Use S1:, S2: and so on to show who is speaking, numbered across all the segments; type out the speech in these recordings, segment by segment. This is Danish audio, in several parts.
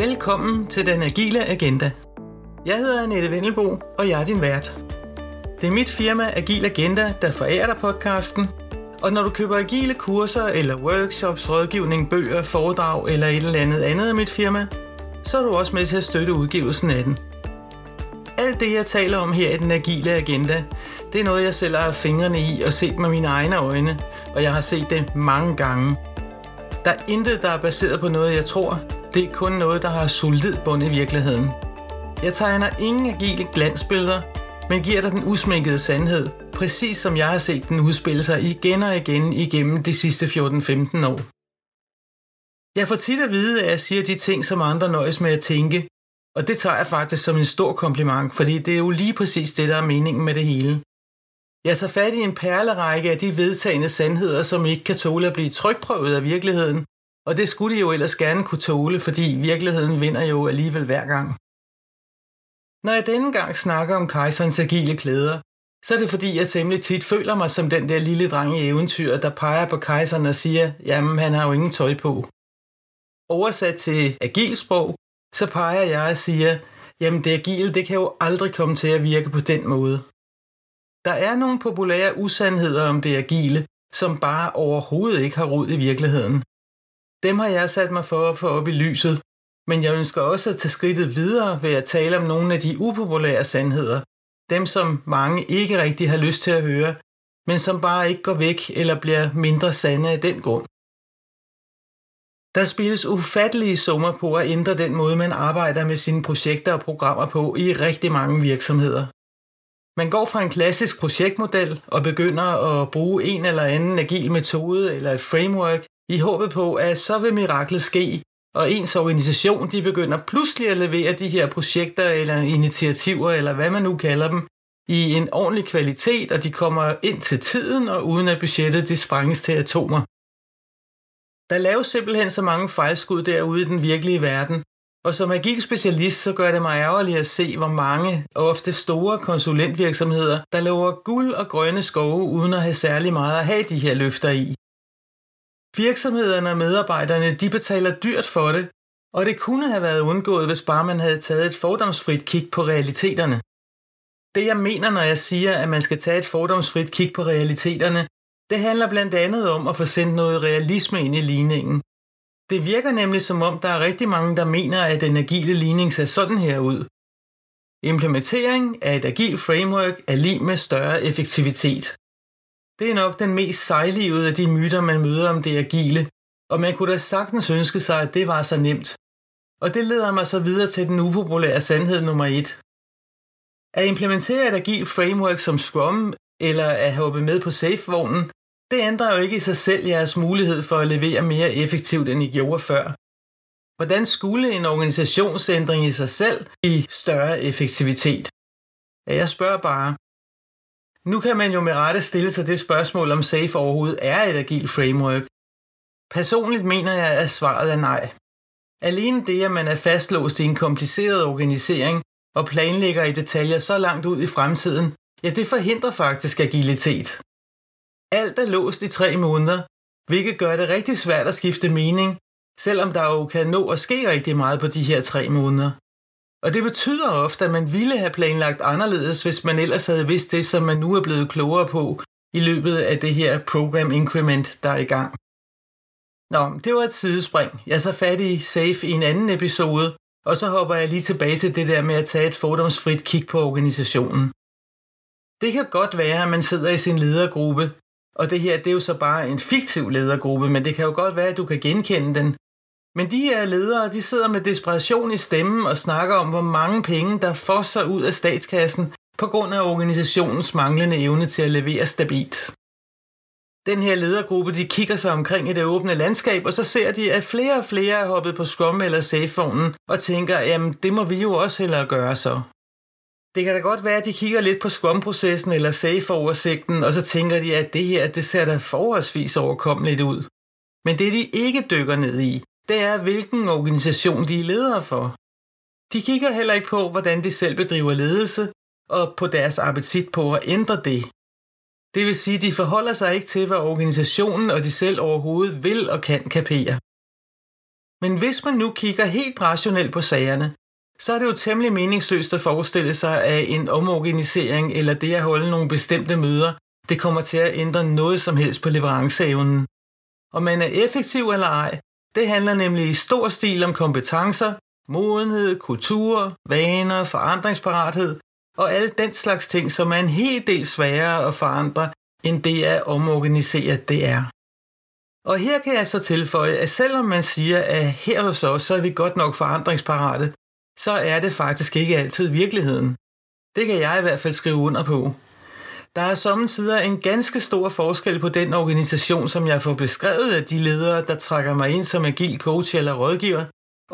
S1: Velkommen til Den Agile Agenda. Jeg hedder Annette Vendelbo, og jeg er din vært. Det er mit firma Agil Agenda, der forærer dig podcasten, og når du køber agile kurser eller workshops, rådgivning, bøger, foredrag eller et eller andet andet af mit firma, så er du også med til at støtte udgivelsen af den. Alt det, jeg taler om her i den agile agenda, det er noget, jeg selv har fingrene i og set med mine egne øjne, og jeg har set det mange gange. Der er intet, der er baseret på noget, jeg tror. Det er kun noget, der har solid bund i virkeligheden. Jeg tegner ingen agile glansbilleder, men giver dig den usminkede sandhed, præcis som jeg har set den udspille sig igen og igen igennem de sidste 14-15 år. Jeg får tit at vide, at jeg siger de ting, som andre nøjes med at tænke, og det tager jeg faktisk som en stor kompliment, fordi det er jo lige præcis det, der er meningen med det hele. Jeg tager fat i en perlerække af de vedtagende sandheder, som ikke kan tåle at blive trykprøvet af virkeligheden, og det skulle de jo ellers gerne kunne tåle, fordi virkeligheden vinder jo alligevel hver gang. Når jeg denne gang snakker om kejserens agile klæder, så er det fordi, jeg temmelig tit føler mig som den der lille dreng i eventyr, der peger på kejseren og siger, jamen han har jo ingen tøj på. Oversat til agilsprog, så peger jeg og siger, jamen det agile, det kan jo aldrig komme til at virke på den måde. Der er nogle populære usandheder om det agile, som bare overhovedet ikke har rod i virkeligheden. Dem har jeg sat mig for at få op i lyset, men jeg ønsker også at tage skridtet videre ved at tale om nogle af de upopulære sandheder, dem som mange ikke rigtig har lyst til at høre, men som bare ikke går væk eller bliver mindre sande af den grund. Der spilles ufattelige summer på at ændre den måde, man arbejder med sine projekter og programmer på i rigtig mange virksomheder. Man går fra en klassisk projektmodel og begynder at bruge en eller anden agil metode eller et framework i håbet på, at så vil miraklet ske, og ens organisation de begynder pludselig at levere de her projekter eller initiativer, eller hvad man nu kalder dem, i en ordentlig kvalitet, og de kommer ind til tiden, og uden at budgettet det sprænges til atomer. Der laves simpelthen så mange fejlskud derude i den virkelige verden, og som agil specialist, så gør det mig ærgerligt at se, hvor mange, ofte store konsulentvirksomheder, der lover guld og grønne skove, uden at have særlig meget at have de her løfter i. Virksomhederne og medarbejderne, de betaler dyrt for det, og det kunne have været undgået, hvis bare man havde taget et fordomsfrit kig på realiteterne. Det jeg mener, når jeg siger, at man skal tage et fordomsfrit kig på realiteterne, det handler blandt andet om at få sendt noget realisme ind i ligningen. Det virker nemlig som om, der er rigtig mange, der mener, at den agile ligning ser sådan her ud. Implementering af et agil framework er lige med større effektivitet. Det er nok den mest sejlivede af de myter, man møder om det agile, og man kunne da sagtens ønske sig, at det var så nemt. Og det leder mig så videre til den upopulære sandhed nummer et. At implementere et agilt framework som Scrum, eller at hoppe med på SAFE-vognen, det ændrer jo ikke i sig selv jeres mulighed for at levere mere effektivt, end I gjorde før. Hvordan skulle en organisationsændring i sig selv give større effektivitet? Ja, jeg spørger bare, nu kan man jo med rette stille sig det spørgsmål, om SAFe overhovedet er et agilt framework. Personligt mener jeg, at svaret er nej. Alene det, at man er fastlåst i en kompliceret organisering og planlægger i detaljer så langt ud i fremtiden, ja, det forhindrer faktisk agilitet. Alt er låst i tre måneder, hvilket gør det rigtig svært at skifte mening, selvom der jo kan nå at ske rigtig meget på de her tre måneder. Og det betyder ofte, at man ville have planlagt anderledes, hvis man ellers havde vidst det, som man nu er blevet klogere på i løbet af det her program increment, der er i gang. Nå, det var et sidespring. Jeg så fat i Safe i en anden episode, og så hopper jeg lige tilbage til det der med at tage et fordomsfrit kig på organisationen. Det kan godt være, at man sidder i sin ledergruppe, og det her det er jo så bare en fiktiv ledergruppe, men det kan jo godt være, at du kan genkende den, men de her ledere, de sidder med desperation i stemmen og snakker om, hvor mange penge, der fosser ud af statskassen på grund af organisationens manglende evne til at levere stabilt. Den her ledergruppe, de kigger sig omkring i det åbne landskab, og så ser de, at flere og flere er hoppet på Scrum eller Safephone og tænker, jamen det må vi jo også hellere gøre så. Det kan da godt være, at de kigger lidt på Scrum-processen eller Safe-oversigten, og så tænker de, at det her, det ser da forholdsvis overkommeligt ud. Men det de ikke dykker ned i, det er, hvilken organisation de er ledere for. De kigger heller ikke på, hvordan de selv bedriver ledelse, og på deres appetit på at ændre det. Det vil sige, de forholder sig ikke til, hvad organisationen og de selv overhovedet vil og kan kapere. Men hvis man nu kigger helt rationelt på sagerne, så er det jo temmelig meningsløst at forestille sig, at en omorganisering eller det at holde nogle bestemte møder, det kommer til at ændre noget som helst på leveranceevnen. Om man er effektiv eller ej, det handler nemlig i stor stil om kompetencer, modenhed, kultur, vaner, forandringsparathed og alle den slags ting, som er en hel del sværere at forandre, end det at omorganisere det er. Og her kan jeg så tilføje, at selvom man siger, at her hos os, så er vi godt nok forandringsparate, så er det faktisk ikke altid virkeligheden. Det kan jeg i hvert fald skrive under på. Der er samtidig en ganske stor forskel på den organisation, som jeg får beskrevet af de ledere, der trækker mig ind som agil coach eller rådgiver,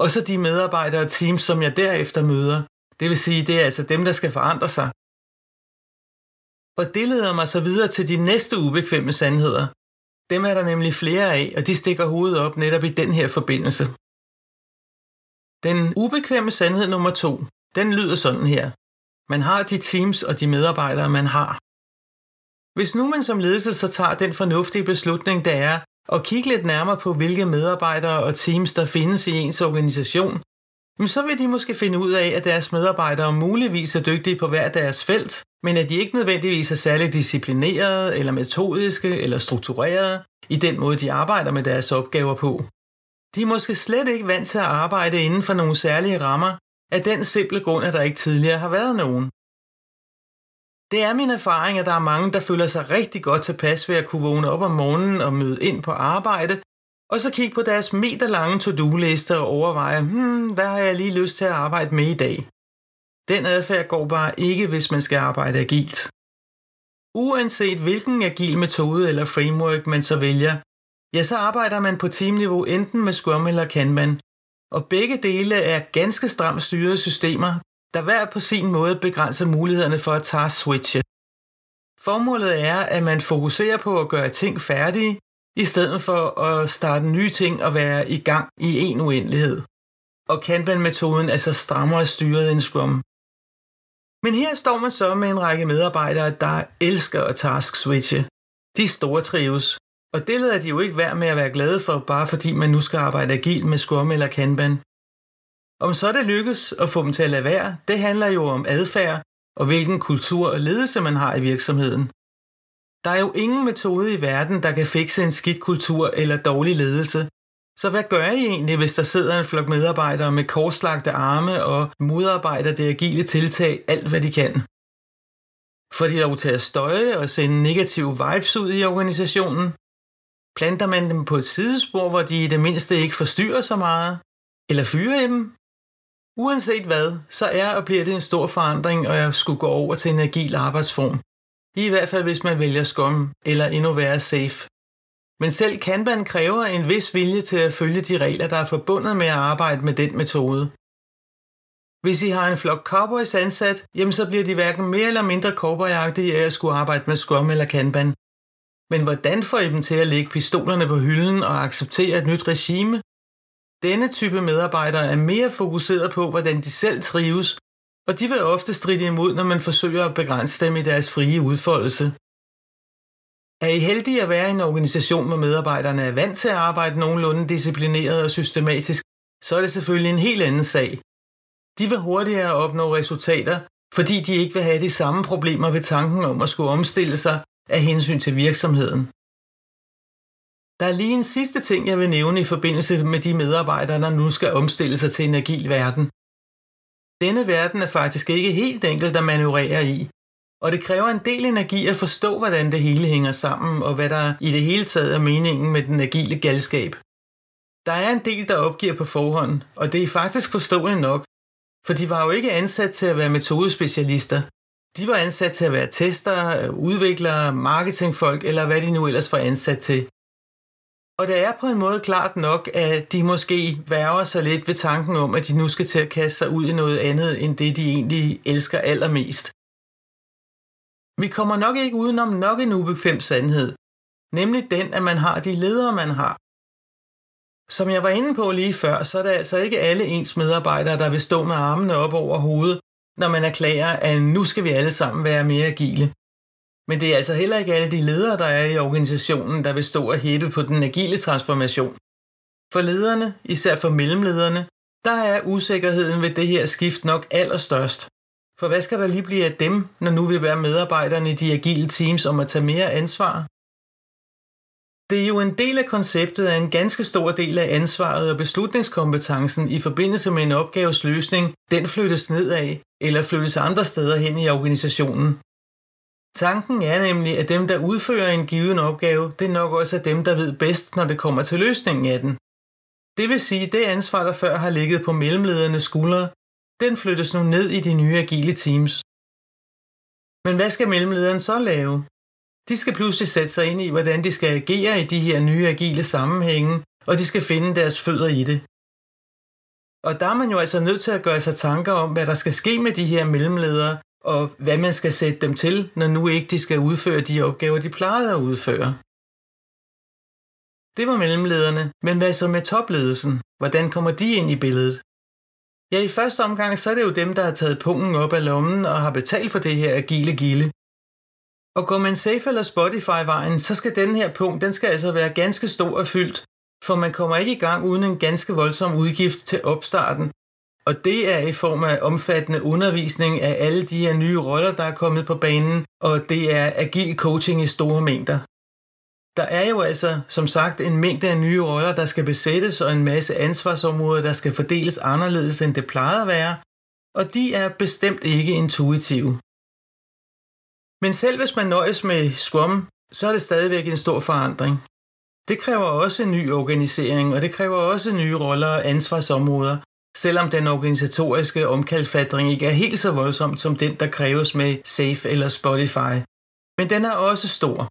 S1: og så de medarbejdere og teams, som jeg derefter møder. Det vil sige, det er altså dem, der skal forandre sig. Og det leder mig så videre til de næste ubekvemme sandheder. Dem er der nemlig flere af, og de stikker hovedet op netop i den her forbindelse. Den ubekvemme sandhed nummer to, den lyder sådan her. Man har de teams og de medarbejdere, man har. Hvis nu man som ledelse så tager den fornuftige beslutning, der er at kigge lidt nærmere på, hvilke medarbejdere og teams, der findes i ens organisation, så vil de måske finde ud af, at deres medarbejdere muligvis er dygtige på hver deres felt, men at de ikke nødvendigvis er særlig disciplinerede eller metodiske eller strukturerede i den måde, de arbejder med deres opgaver på. De er måske slet ikke vant til at arbejde inden for nogle særlige rammer, af den simple grund, at der ikke tidligere har været nogen. Det er min erfaring, at der er mange, der føler sig rigtig godt tilpas ved at kunne vågne op om morgenen og møde ind på arbejde, og så kigge på deres meterlange to-do-liste og overveje, hmm, hvad har jeg lige lyst til at arbejde med i dag? Den adfærd går bare ikke, hvis man skal arbejde agilt. Uanset hvilken agil metode eller framework man så vælger, ja, så arbejder man på teamniveau enten med Scrum eller Kanban, og begge dele er ganske stramt styrede systemer, der hver på sin måde begrænser mulighederne for at task switche. Formålet er, at man fokuserer på at gøre ting færdige, i stedet for at starte nye ting og være i gang i en uendelighed. Og Kanban-metoden er så strammere styret end Scrum. Men her står man så med en række medarbejdere, der elsker at task switche. De store trives, og det lader de jo ikke være med at være glade for, bare fordi man nu skal arbejde agilt med Scrum eller Kanban. Om så det lykkes at få dem til at lade være, det handler jo om adfærd og hvilken kultur og ledelse man har i virksomheden. Der er jo ingen metode i verden, der kan fikse en skidt kultur eller dårlig ledelse. Så hvad gør I egentlig, hvis der sidder en flok medarbejdere med korslagte arme og modarbejder det agile tiltag alt, hvad de kan? Får de lov til at støje og sende negative vibes ud i organisationen? Planter man dem på et sidespor, hvor de i det mindste ikke forstyrrer så meget? Eller fyrer I dem? Uanset hvad, så er og bliver det en stor forandring, og jeg skulle gå over til en agil arbejdsform. I hvert fald hvis man vælger Scrum, eller endnu værre Safe. Men selv Kanban kræver en vis vilje til at følge de regler, der er forbundet med at arbejde med den metode. Hvis I har en flok cowboys ansat, jamen så bliver de hverken mere eller mindre cowboyagtige af at skulle arbejde med Scrum eller Kanban. Men hvordan får I dem til at lægge pistolerne på hylden og acceptere et nyt regime? Denne type medarbejdere er mere fokuseret på, hvordan de selv trives, og de vil ofte stride imod, når man forsøger at begrænse dem i deres frie udfoldelse. Er I heldige at være i en organisation, hvor medarbejderne er vant til at arbejde nogenlunde disciplineret og systematisk, så er det selvfølgelig en helt anden sag. De vil hurtigere opnå resultater, fordi de ikke vil have de samme problemer ved tanken om at skulle omstille sig af hensyn til virksomheden. Der er lige en sidste ting, jeg vil nævne i forbindelse med de medarbejdere, der nu skal omstille sig til en agil verden. Denne verden er faktisk ikke helt enkelt at manøvrere i, og det kræver en del energi at forstå, hvordan det hele hænger sammen, og hvad der i det hele taget er meningen med den agile galskab. Der er en del, der opgiver på forhånd, og det er faktisk forståeligt nok, for de var jo ikke ansat til at være metodespecialister. De var ansat til at være testere, udviklere, marketingfolk eller hvad de nu ellers var ansat til. Og det er på en måde klart nok, at de måske værger sig lidt ved tanken om, at de nu skal til at kaste sig ud i noget andet, end det de egentlig elsker allermest. Vi kommer nok ikke udenom nok en ubekvem sandhed, nemlig den, at man har de ledere, man har. Som jeg var inde på lige før, så er det altså ikke alle ens medarbejdere, der vil stå med armene op over hovedet, når man erklærer, at nu skal vi alle sammen være mere agile. Men det er altså heller ikke alle de ledere, der er i organisationen, der vil stå og hæppe på den agile transformation. For lederne, især for mellemlederne, der er usikkerheden ved det her skift nok allerstørst. For hvad skal der lige blive af dem, når nu vil være medarbejderne i de agile teams om at tage mere ansvar? Det er jo en del af konceptet at en ganske stor del af ansvaret og beslutningskompetencen i forbindelse med en opgaves løsning, den flyttes nedad eller flyttes andre steder hen i organisationen. Tanken er nemlig, at dem, der udfører en given opgave, det er nok også er dem, der ved bedst, når det kommer til løsningen af den. Det vil sige, at det ansvar, der før har ligget på mellemledernes skuldre, den flyttes nu ned i de nye agile teams. Men hvad skal mellemlederen så lave? De skal pludselig sætte sig ind i, hvordan de skal agere i de her nye agile sammenhænge, og de skal finde deres fødder i det. Og der er man jo altså nødt til at gøre sig tanker om, hvad der skal ske med de her mellemledere, og hvad man skal sætte dem til, når nu ikke de skal udføre de opgaver, de plejede at udføre. Det var mellemlederne, men hvad så med topledelsen? Hvordan kommer de ind i billedet? Ja, i første omgang så er det jo dem, der har taget pungen op af lommen og har betalt for det her agile gilde. Og går man Safe eller Spotify-vejen, så skal den her punkt, den skal altså være ganske stor og fyldt, for man kommer ikke i gang uden en ganske voldsom udgift til opstarten. Og det er i form af omfattende undervisning af alle de her nye roller, der er kommet på banen, og det er agil coaching i store mængder. Der er jo altså, som sagt, en mængde af nye roller, der skal besættes, og en masse ansvarsområder, der skal fordeles anderledes, end det plejede at være, og de er bestemt ikke intuitive. Men selv hvis man nøjes med Scrum, så er det stadigvæk en stor forandring. Det kræver også en ny organisering, og det kræver også nye roller og ansvarsområder, selvom den organisatoriske omkalfatring ikke er helt så voldsom som den, der kræves med Safe eller Spotify. Men den er også stor,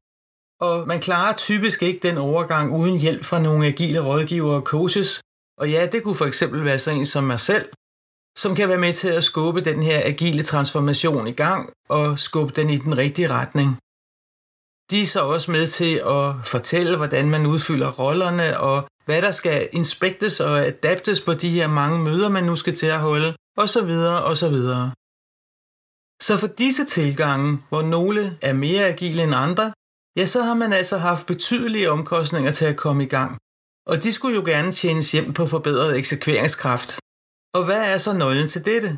S1: og man klarer typisk ikke den overgang uden hjælp fra nogle agile rådgivere og coaches. Og ja, det kunne for eksempel være sådan en som mig selv, som kan være med til at skubbe den her agile transformation i gang og skubbe den i den rigtige retning. De er så også med til at fortælle, hvordan man udfylder rollerne, og hvad der skal inspektes og adaptes på de her mange møder, man nu skal til at holde, osv. osv. Så for disse tilgange, hvor nogle er mere agile end andre, ja, så har man altså haft betydelige omkostninger til at komme i gang. Og de skulle jo gerne tjenes hjem på forbedret eksekveringskraft. Og hvad er så nøglen til dette?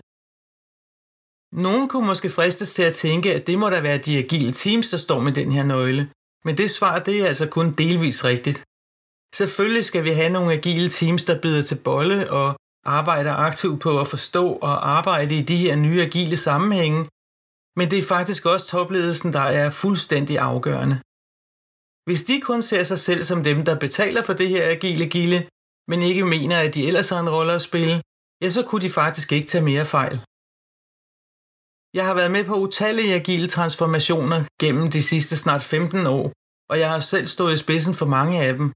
S1: Nogen kunne måske fristes til at tænke, at det må da være de agile teams, der står med den her nøgle. Men det svar, det er altså kun delvis rigtigt. Selvfølgelig skal vi have nogle agile teams, der bider til bolle og arbejder aktivt på at forstå og arbejde i de her nye agile sammenhænge, men det er faktisk også topledelsen, der er fuldstændig afgørende. Hvis de kun ser sig selv som dem, der betaler for det her agile gilde, men ikke mener, at de ellers har en rolle at spille, ja, så kunne de faktisk ikke tage mere fejl. Jeg har været med på utallige agile transformationer gennem de sidste snart 15 år, og jeg har selv stået i spidsen for mange af dem.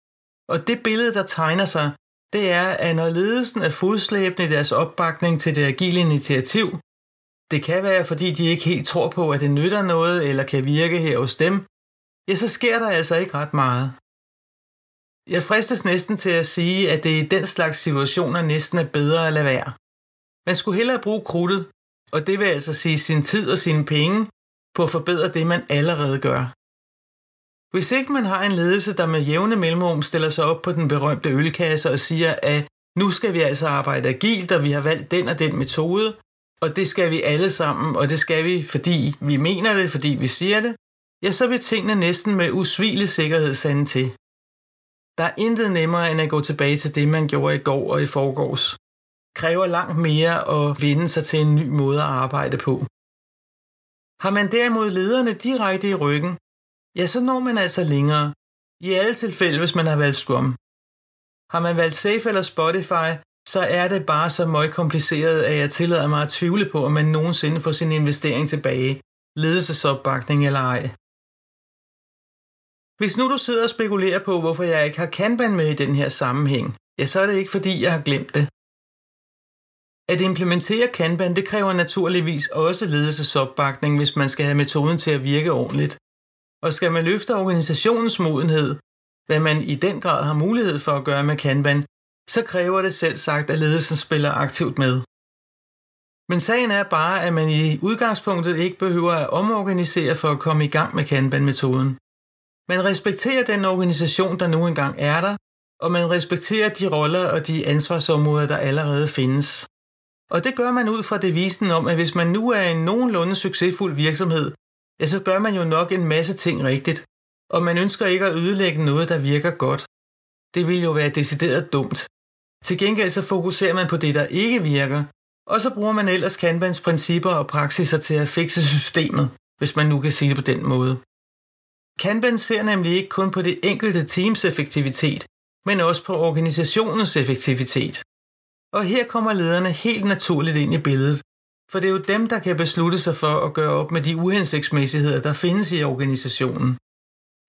S1: Og det billede, der tegner sig, det er, at når ledelsen er fodslæbende i deres opbakning til det agile initiativ, det kan være, fordi de ikke helt tror på, at det nytter noget eller kan virke her hos dem, ja, så sker der altså ikke ret meget. Jeg fristes næsten til at sige, at det i den slags situationer næsten er bedre at lade være. Man skulle hellere bruge krudtet, og det vil altså sige sin tid og sine penge, på at forbedre det, man allerede gør. Hvis ikke man har en ledelse, der med jævne mellemrum stiller sig op på den berømte ølkasse og siger, at nu skal vi altså arbejde agilt, og vi har valgt den og den metode, og det skal vi alle sammen, og det skal vi, fordi vi mener det, fordi vi siger det, ja, så vil tingene næsten med usvigelig sikkerhed sande til. Der er intet nemmere end at gå tilbage til det, man gjorde i går og i forgårs. Kræver langt mere at vende sig til en ny måde at arbejde på. Har man derimod lederne direkte i ryggen, ja, så når man altså længere. I alle tilfælde, hvis man har valgt Scrum. Har man valgt Safe eller Spotify, så er det bare så meget kompliceret, at jeg tillader mig at tvivle på, om man nogensinde får sin investering tilbage, ledelsesopbakning eller ej. Hvis nu du sidder og spekulerer på, hvorfor jeg ikke har Kanban med i den her sammenhæng, ja, så er det ikke fordi, jeg har glemt det. At implementere Kanban, det kræver naturligvis også ledelsesopbakning, hvis man skal have metoden til at virke ordentligt. Og skal man løfte organisationens modenhed, hvad man i den grad har mulighed for at gøre med Kanban, så kræver det selv sagt, at ledelsen spiller aktivt med. Men sagen er bare, at man i udgangspunktet ikke behøver at omorganisere for at komme i gang med Kanban-metoden. Man respekterer den organisation, der nu engang er der, og man respekterer de roller og de ansvarsområder, der allerede findes. Og det gør man ud fra devisen om, at hvis man nu er en nogenlunde succesfuld virksomhed, ja, så gør man jo nok en masse ting rigtigt, og man ønsker ikke at ødelægge noget, der virker godt. Det vil jo være decideret dumt. Til gengæld så fokuserer man på det, der ikke virker, og så bruger man ellers Kanbans principper og praksiser til at fikse systemet, hvis man nu kan sige det på den måde. Kanban ser nemlig ikke kun på det enkelte teams effektivitet, men også på organisationens effektivitet. Og her kommer lederne helt naturligt ind i billedet, for det er jo dem, der kan beslutte sig for at gøre op med de uhensigtsmæssigheder, der findes i organisationen.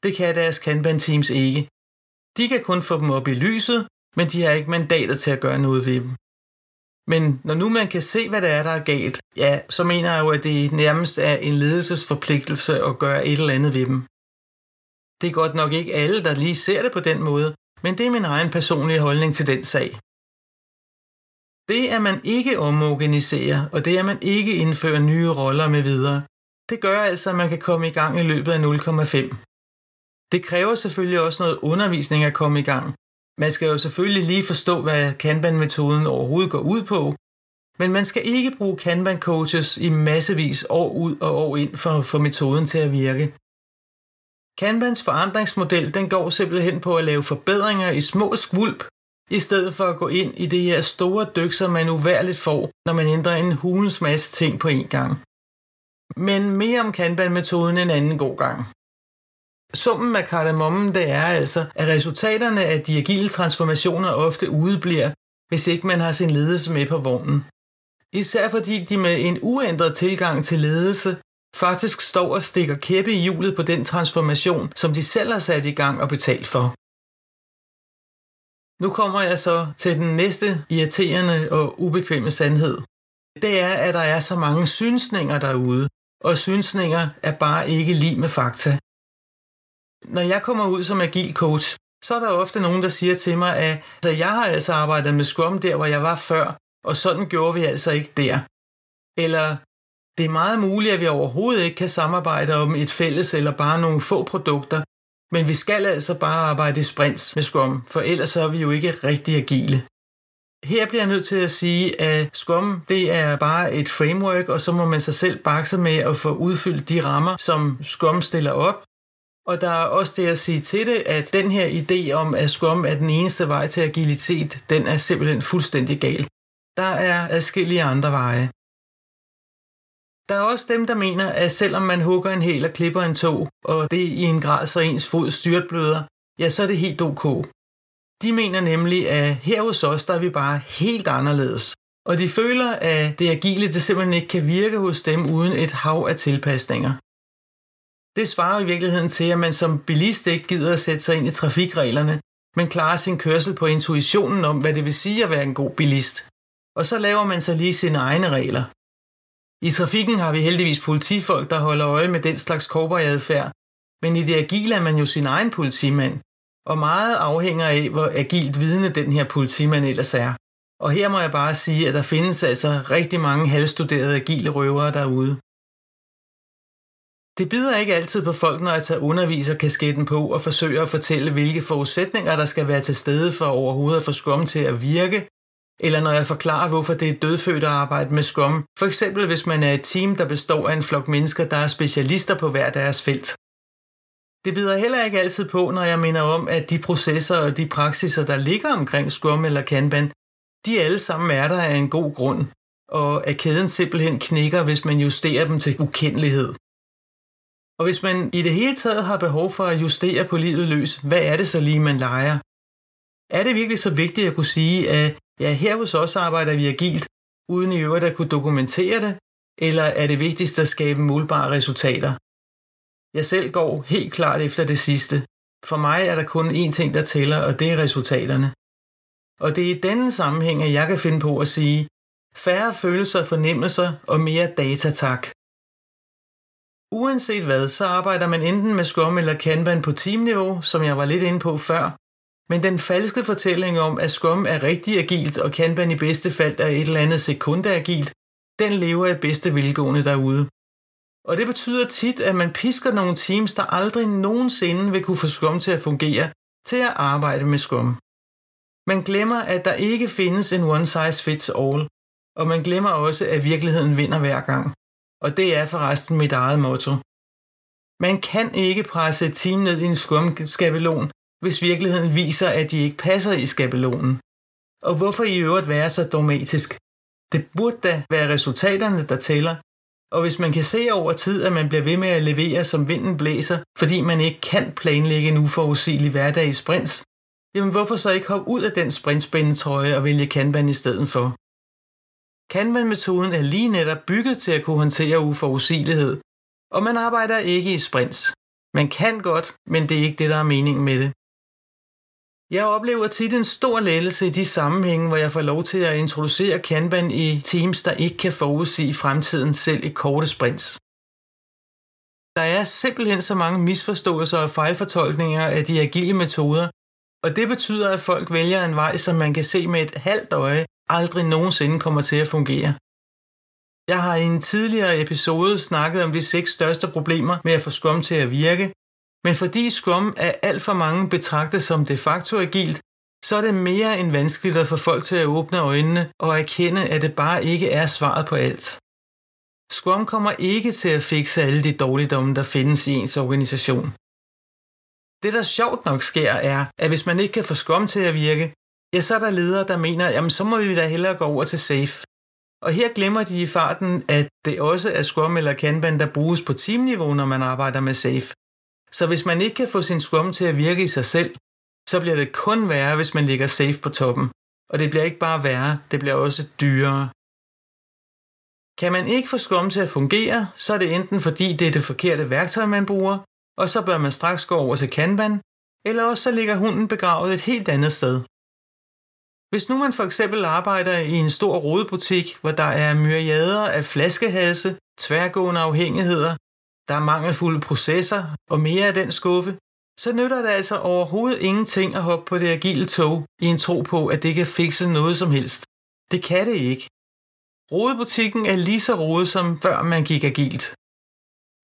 S1: Det kan deres Kanban-teams ikke. De kan kun få dem op i lyset, men de har ikke mandater til at gøre noget ved dem. Men når nu man kan se, hvad der er, der er galt, ja, så mener jeg jo, at det nærmest er en ledelsesforpligtelse at gøre et eller andet ved dem. Det er godt nok ikke alle, der lige ser det på den måde, men det er min egen personlige holdning til den sag. Det, at man ikke omorganiserer, og det, at man ikke indfører nye roller med videre, det gør altså, at man kan komme i gang i løbet af 0,5. Det kræver selvfølgelig også noget undervisning at komme i gang. Man skal jo selvfølgelig lige forstå, hvad Kanban-metoden overhovedet går ud på, men man skal ikke bruge Kanban-coaches i massevis år ud og år ind for at få metoden til at virke. Kanbans forandringsmodel den går simpelthen på at lave forbedringer i små skvulp, i stedet for at gå ind i det her store dyk, som man uværligt får, når man ændrer en hulens masse ting på en gang. Men mere om Kanban-metoden en anden god gang. Summen af kardemommen det er altså, at resultaterne af de agile transformationer ofte udebliver, hvis ikke man har sin ledelse med på vognen. Især fordi de med en uændret tilgang til ledelse faktisk står og stikker kæppe i hjulet på den transformation, som de selv har sat i gang og betalt for. Nu kommer jeg så til den næste irriterende og ubekvemme sandhed. Det er, at der er så mange synsninger derude, og synsninger er bare ikke lige med fakta. Når jeg kommer ud som agil coach, så er der ofte nogen, der siger til mig, at altså, jeg har altså arbejdet med Scrum der, hvor jeg var før, og sådan gjorde vi altså ikke der. Eller det er meget muligt, at vi overhovedet ikke kan samarbejde om et fælles eller bare nogle få produkter, men vi skal altså bare arbejde i sprints med Scrum, for ellers er vi jo ikke rigtig agile. Her bliver jeg nødt til at sige, at Scrum det er bare et framework, og så må man sig selv bakse med at få udfyldt de rammer, som Scrum stiller op. Og der er også det at sige til det, at den her idé om, at Scrum er den eneste vej til agilitet, den er simpelthen fuldstændig gal. Der er adskillige andre veje. Der er også dem, der mener, at selvom man hugger en hel og klipper en tog, og det i en grad så ens fod styrtbløder, ja, så er det helt ok. De mener nemlig, at her hos os, der er vi bare helt anderledes. Og de føler, at det agile det simpelthen ikke kan virke hos dem uden et hav af tilpasninger. Det svarer i virkeligheden til, at man som bilist ikke gider at sætte sig ind i trafikreglerne, men klarer sin kørsel på intuitionen om, hvad det vil sige at være en god bilist. Og så laver man så lige sine egne regler. I trafikken har vi heldigvis politifolk, der holder øje med den slags adfærd, men i det agile er man jo sin egen politimand, og meget afhænger af, hvor agilt vidne den her politimand ellers er. Og her må jeg bare sige, at der findes altså rigtig mange halvstuderede agile røvere derude. Det bider ikke altid på folk, når jeg tager underviserkasketten på og forsøger at fortælle, hvilke forudsætninger der skal være til stede for overhovedet at få Scrum til at virke, eller når jeg forklarer, hvorfor det er dødfødt at arbejde med Scrum. For eksempel hvis man er et team, der består af en flok mennesker, der er specialister på hver deres felt. Det bider heller ikke altid på, når jeg minder om, at de processer og de praksiser, der ligger omkring Scrum eller Kanban, de alle sammen er der af en god grund, og at kæden simpelthen knækker, hvis man justerer dem til ukendelighed. Og hvis man i det hele taget har behov for at justere på livet løs, hvad er det så lige, man leger? Er det virkelig så vigtigt at kunne sige, at ja, her hos os arbejder vi agilt, uden i øvrigt at kunne dokumentere det, eller er det vigtigst at skabe målbare resultater? Jeg selv går helt klart efter det sidste. For mig er der kun én ting, der tæller, og det er resultaterne. Og det er i denne sammenhæng, at jeg kan finde på at sige, færre følelser og fornemmelser og mere data tak. Uanset hvad, så arbejder man enten med Scrum eller Kanban på teamniveau, som jeg var lidt inde på før, men den falske fortælling om, at Scrum er rigtig agilt, og Kanban i bedste fald er et eller andet sekundagilt, den lever i bedste velgående derude. Og det betyder tit, at man pisker nogle teams, der aldrig nogensinde vil kunne få Scrum til at fungere, til at arbejde med Scrum. Man glemmer, at der ikke findes en one size fits all, og man glemmer også, at virkeligheden vinder hver gang. Og det er forresten mit eget motto. Man kan ikke presse et team ned i en skumskabelon, hvis virkeligheden viser, at de ikke passer i skabelonen. Og hvorfor i øvrigt være så dogmatisk? Det burde da være resultaterne, der tæller. Og hvis man kan se over tid, at man bliver ved med at levere, som vinden blæser, fordi man ikke kan planlægge en uforudsigelig hverdag i sprints, jamen hvorfor så ikke hoppe ud af den sprintspændetrøje og vælge Kanban i stedet for? Kanban-metoden er lige netop bygget til at kunne håndtere uforudsigelighed, og man arbejder ikke i sprints. Man kan godt, men det er ikke det, der er meningen med det. Jeg oplever tit en stor lettelse i de sammenhænge, hvor jeg får lov til at introducere Kanban i teams, der ikke kan forudsige fremtiden selv i korte sprints. Der er simpelthen så mange misforståelser og fejlfortolkninger af de agile metoder, og det betyder, at folk vælger en vej, som man kan se med et halvt øje, aldrig nogensinde kommer til at fungere. Jeg har i en tidligere episode snakket om de seks største problemer med at få Scrum til at virke, men fordi Scrum er alt for mange betragtet som de facto agilt, så er det mere end vanskeligt at få folk til at åbne øjnene og erkende, at det bare ikke er svaret på alt. Scrum kommer ikke til at fikse alle de dårligdomme, der findes i ens organisation. Det, der sjovt nok sker, er, at hvis man ikke kan få Scrum til at virke, ja, så er der ledere, der mener, jamen så må vi da hellere gå over til Safe. Og her glemmer de i farten, at det også er Scrum eller Kanban, der bruges på teamniveau, når man arbejder med Safe. Så hvis man ikke kan få sin Scrum til at virke i sig selv, så bliver det kun værre, hvis man ligger Safe på toppen. Og det bliver ikke bare værre, det bliver også dyrere. Kan man ikke få Scrum til at fungere, så er det enten fordi det er det forkerte værktøj, man bruger, og så bør man straks gå over til Kanban, eller også så ligger hunden begravet et helt andet sted. Hvis nu man for eksempel arbejder i en stor rodebutik, hvor der er myriader af flaskehalse, tværgående afhængigheder, der er mangelfulde processer og mere af den skuffe, så nytter det altså overhovedet ingenting at hoppe på det agile tog i en tro på, at det kan fikse noget som helst. Det kan det ikke. Rodebutikken er lige så rodet som før man gik agilt.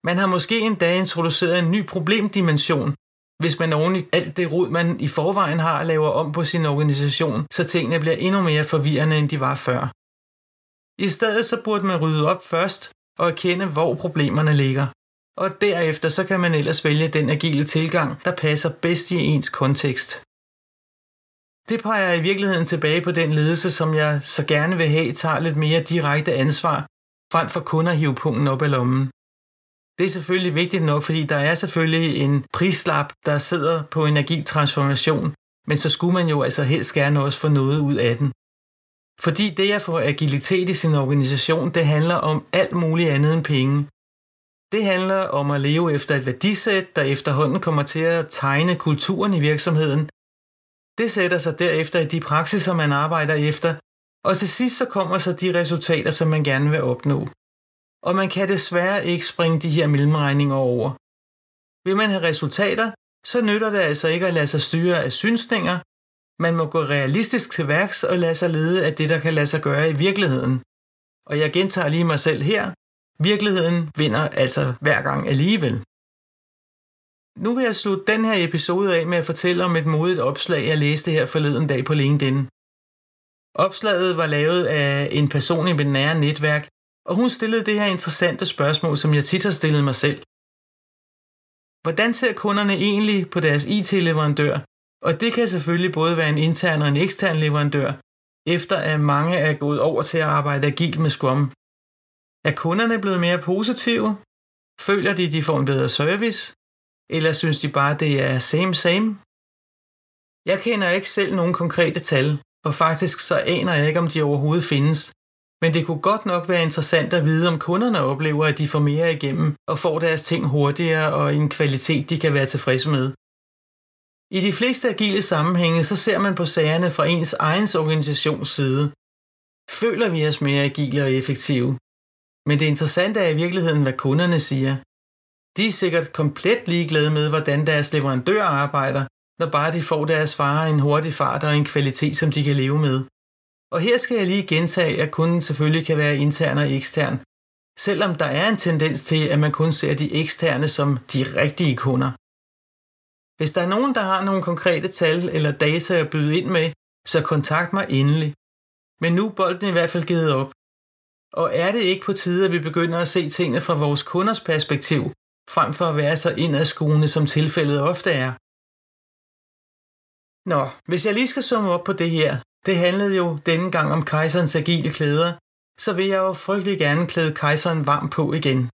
S1: Man har måske endda introduceret en ny problemdimension, hvis man oven i alt det rod, man i forvejen har, laver om på sin organisation, så tingene bliver endnu mere forvirrende, end de var før. I stedet så burde man rydde op først og erkende, hvor problemerne ligger. Og derefter så kan man ellers vælge den agile tilgang, der passer bedst i ens kontekst. Det peger i virkeligheden tilbage på den ledelse, som jeg så gerne vil have, tager lidt mere direkte ansvar, frem for kun at hive punkten op af lommen. Det er selvfølgelig vigtigt nok, fordi der er selvfølgelig en prislap, der sidder på energitransformation, men så skulle man jo altså helst gerne også få noget ud af den. Fordi det at få agilitet i sin organisation, det handler om alt muligt andet end penge. Det handler om at leve efter et værdisæt, der efterhånden kommer til at tegne kulturen i virksomheden. Det sætter sig derefter i de praksiser, man arbejder efter, og til sidst så kommer så de resultater, som man gerne vil opnå og man kan desværre ikke springe de her mellemregninger over. Vil man have resultater, så nytter det altså ikke at lade sig styre af synsninger. Man må gå realistisk til værks og lade sig lede af det, der kan lade sig gøre i virkeligheden. Og jeg gentager lige mig selv her. Virkeligheden vinder altså hver gang alligevel. Nu vil jeg slutte den her episode af med at fortælle om et modigt opslag, jeg læste her forleden dag på LinkedIn. Opslaget var lavet af en person i mit nære netværk, og hun stillede det her interessante spørgsmål, som jeg tit har stillet mig selv. Hvordan ser kunderne egentlig på deres IT-leverandør? Og det kan selvfølgelig både være en intern og en ekstern leverandør, efter at mange er gået over til at arbejde agilt med Scrum. Er kunderne blevet mere positive? Føler de, de får en bedre service? Eller synes de bare, det er same same? Jeg kender ikke selv nogen konkrete tal, og faktisk så aner jeg ikke, om de overhovedet findes. Men det kunne godt nok være interessant at vide, om kunderne oplever, at de får mere igennem og får deres ting hurtigere og i en kvalitet, de kan være tilfredse med. I de fleste agile sammenhænge, så ser man på sagerne fra ens egen organisations side. Føler vi os mere agile og effektive? Men det interessante er i virkeligheden, hvad kunderne siger. De er sikkert komplet ligeglade med, hvordan deres leverandør arbejder, når bare de får deres varer en hurtig fart og en kvalitet, som de kan leve med. Og her skal jeg lige gentage, at kunden selvfølgelig kan være intern og ekstern, selvom der er en tendens til, at man kun ser de eksterne som de rigtige kunder. Hvis der er nogen, der har nogle konkrete tal eller data at byde ind med, så kontakt mig endelig. Men nu er bolden i hvert fald givet op. Og er det ikke på tide, at vi begynder at se tingene fra vores kunders perspektiv, frem for at være så indadskuende, som tilfældet ofte er? Nå, hvis jeg lige skal summe op på det her, det handlede jo denne gang om kejserens agile klæder, så vil jeg jo frygtelig gerne klæde kejseren varm på igen.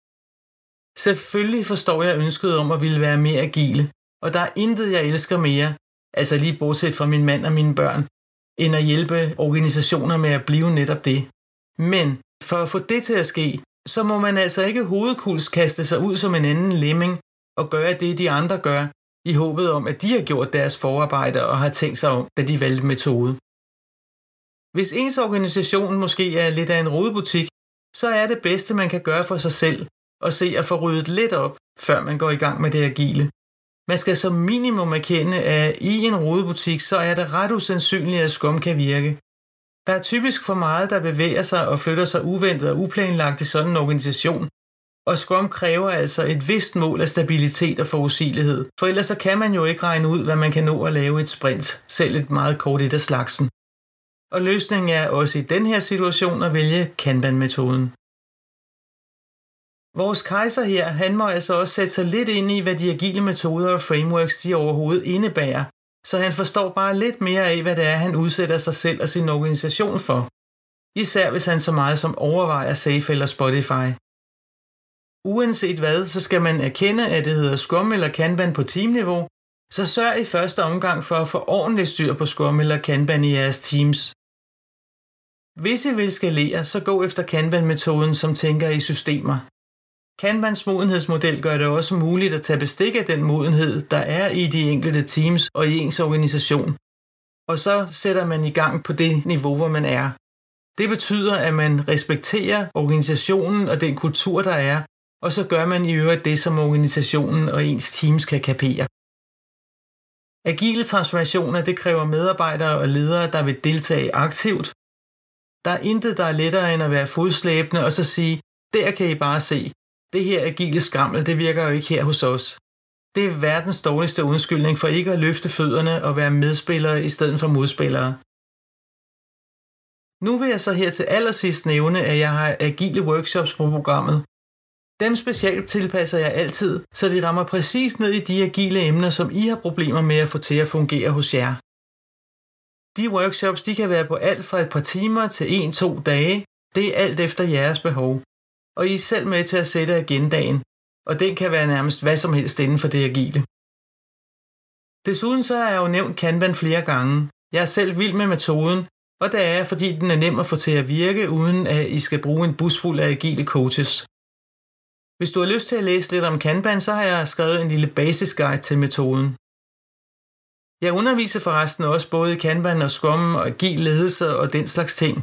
S1: Selvfølgelig forstår jeg ønsket om at ville være mere agile, og der er intet, jeg elsker mere, altså lige bortset fra min mand og mine børn, end at hjælpe organisationer med at blive netop det. Men for at få det til at ske, så må man altså ikke hovedkuls kaste sig ud som en anden lemming og gøre det, de andre gør, i håbet om, at de har gjort deres forarbejde og har tænkt sig om, da de valgte metode. Hvis ens organisation måske er lidt af en rodebutik, så er det bedste, man kan gøre for sig selv, at se at få ryddet lidt op, før man går i gang med det agile. Man skal som minimum erkende, at i en rodebutik, så er det ret usandsynligt, at skum kan virke. Der er typisk for meget, der bevæger sig og flytter sig uventet og uplanlagt i sådan en organisation, og Scrum kræver altså et vist mål af stabilitet og forudsigelighed, for ellers så kan man jo ikke regne ud, hvad man kan nå at lave et sprint, selv et meget kort et af slagsen. Og løsningen er også i den her situation at vælge Kanban-metoden. Vores kejser her, han må altså også sætte sig lidt ind i, hvad de agile metoder og frameworks de overhovedet indebærer, så han forstår bare lidt mere af, hvad det er, han udsætter sig selv og sin organisation for. Især hvis han så meget som overvejer Safe eller Spotify. Uanset hvad, så skal man erkende, at det hedder Scrum eller Kanban på teamniveau, så sørg i første omgang for at få ordentligt styr på Scrum eller Kanban i jeres teams. Hvis I vil skalere, så gå efter Kanban-metoden, som tænker i systemer. Kanbans modenhedsmodel gør det også muligt at tage bestik af den modenhed, der er i de enkelte teams og i ens organisation. Og så sætter man i gang på det niveau, hvor man er. Det betyder, at man respekterer organisationen og den kultur, der er, og så gør man i øvrigt det, som organisationen og ens teams kan kapere. Agile transformationer det kræver medarbejdere og ledere, der vil deltage aktivt. Der er intet, der er lettere end at være fodslæbende og så sige, der kan I bare se, det her agile skrammel, det virker jo ikke her hos os. Det er verdens dårligste undskyldning for ikke at løfte fødderne og være medspillere i stedet for modspillere. Nu vil jeg så her til allersidst nævne, at jeg har agile workshops på programmet. Dem specielt tilpasser jeg altid, så de rammer præcis ned i de agile emner, som I har problemer med at få til at fungere hos jer. De workshops de kan være på alt fra et par timer til en-to dage. Det er alt efter jeres behov og I er selv med til at sætte agendaen, og den kan være nærmest hvad som helst inden for det agile. Desuden så har jeg jo nævnt Kanban flere gange. Jeg er selv vild med metoden, og det er fordi den er nem at få til at virke, uden at I skal bruge en bus fuld af agile coaches. Hvis du har lyst til at læse lidt om Kanban, så har jeg skrevet en lille basisguide til metoden. Jeg underviser forresten også både i Kanban og Scrum og agil ledelse og den slags ting.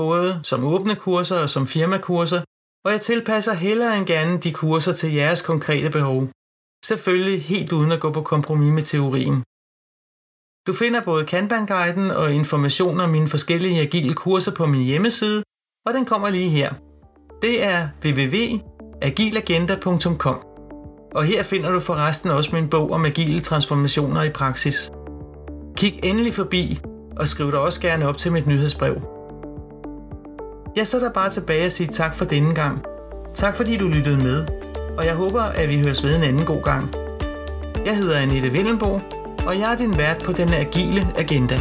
S1: Både som åbne kurser og som firmakurser, og jeg tilpasser hellere end gerne de kurser til jeres konkrete behov. Selvfølgelig helt uden at gå på kompromis med teorien. Du finder både Kanban-guiden og informationer om mine forskellige agile kurser på min hjemmeside, og den kommer lige her. Det er www.agilagenda.com. Og her finder du forresten også min bog om agile transformationer i praksis. Kig endelig forbi, og skriv dig også gerne op til mit nyhedsbrev ja, så er der bare tilbage at sige tak for denne gang. Tak fordi du lyttede med, og jeg håber, at vi høres ved en anden god gang. Jeg hedder Annette Vellenbo, og jeg er din vært på den agile agenda.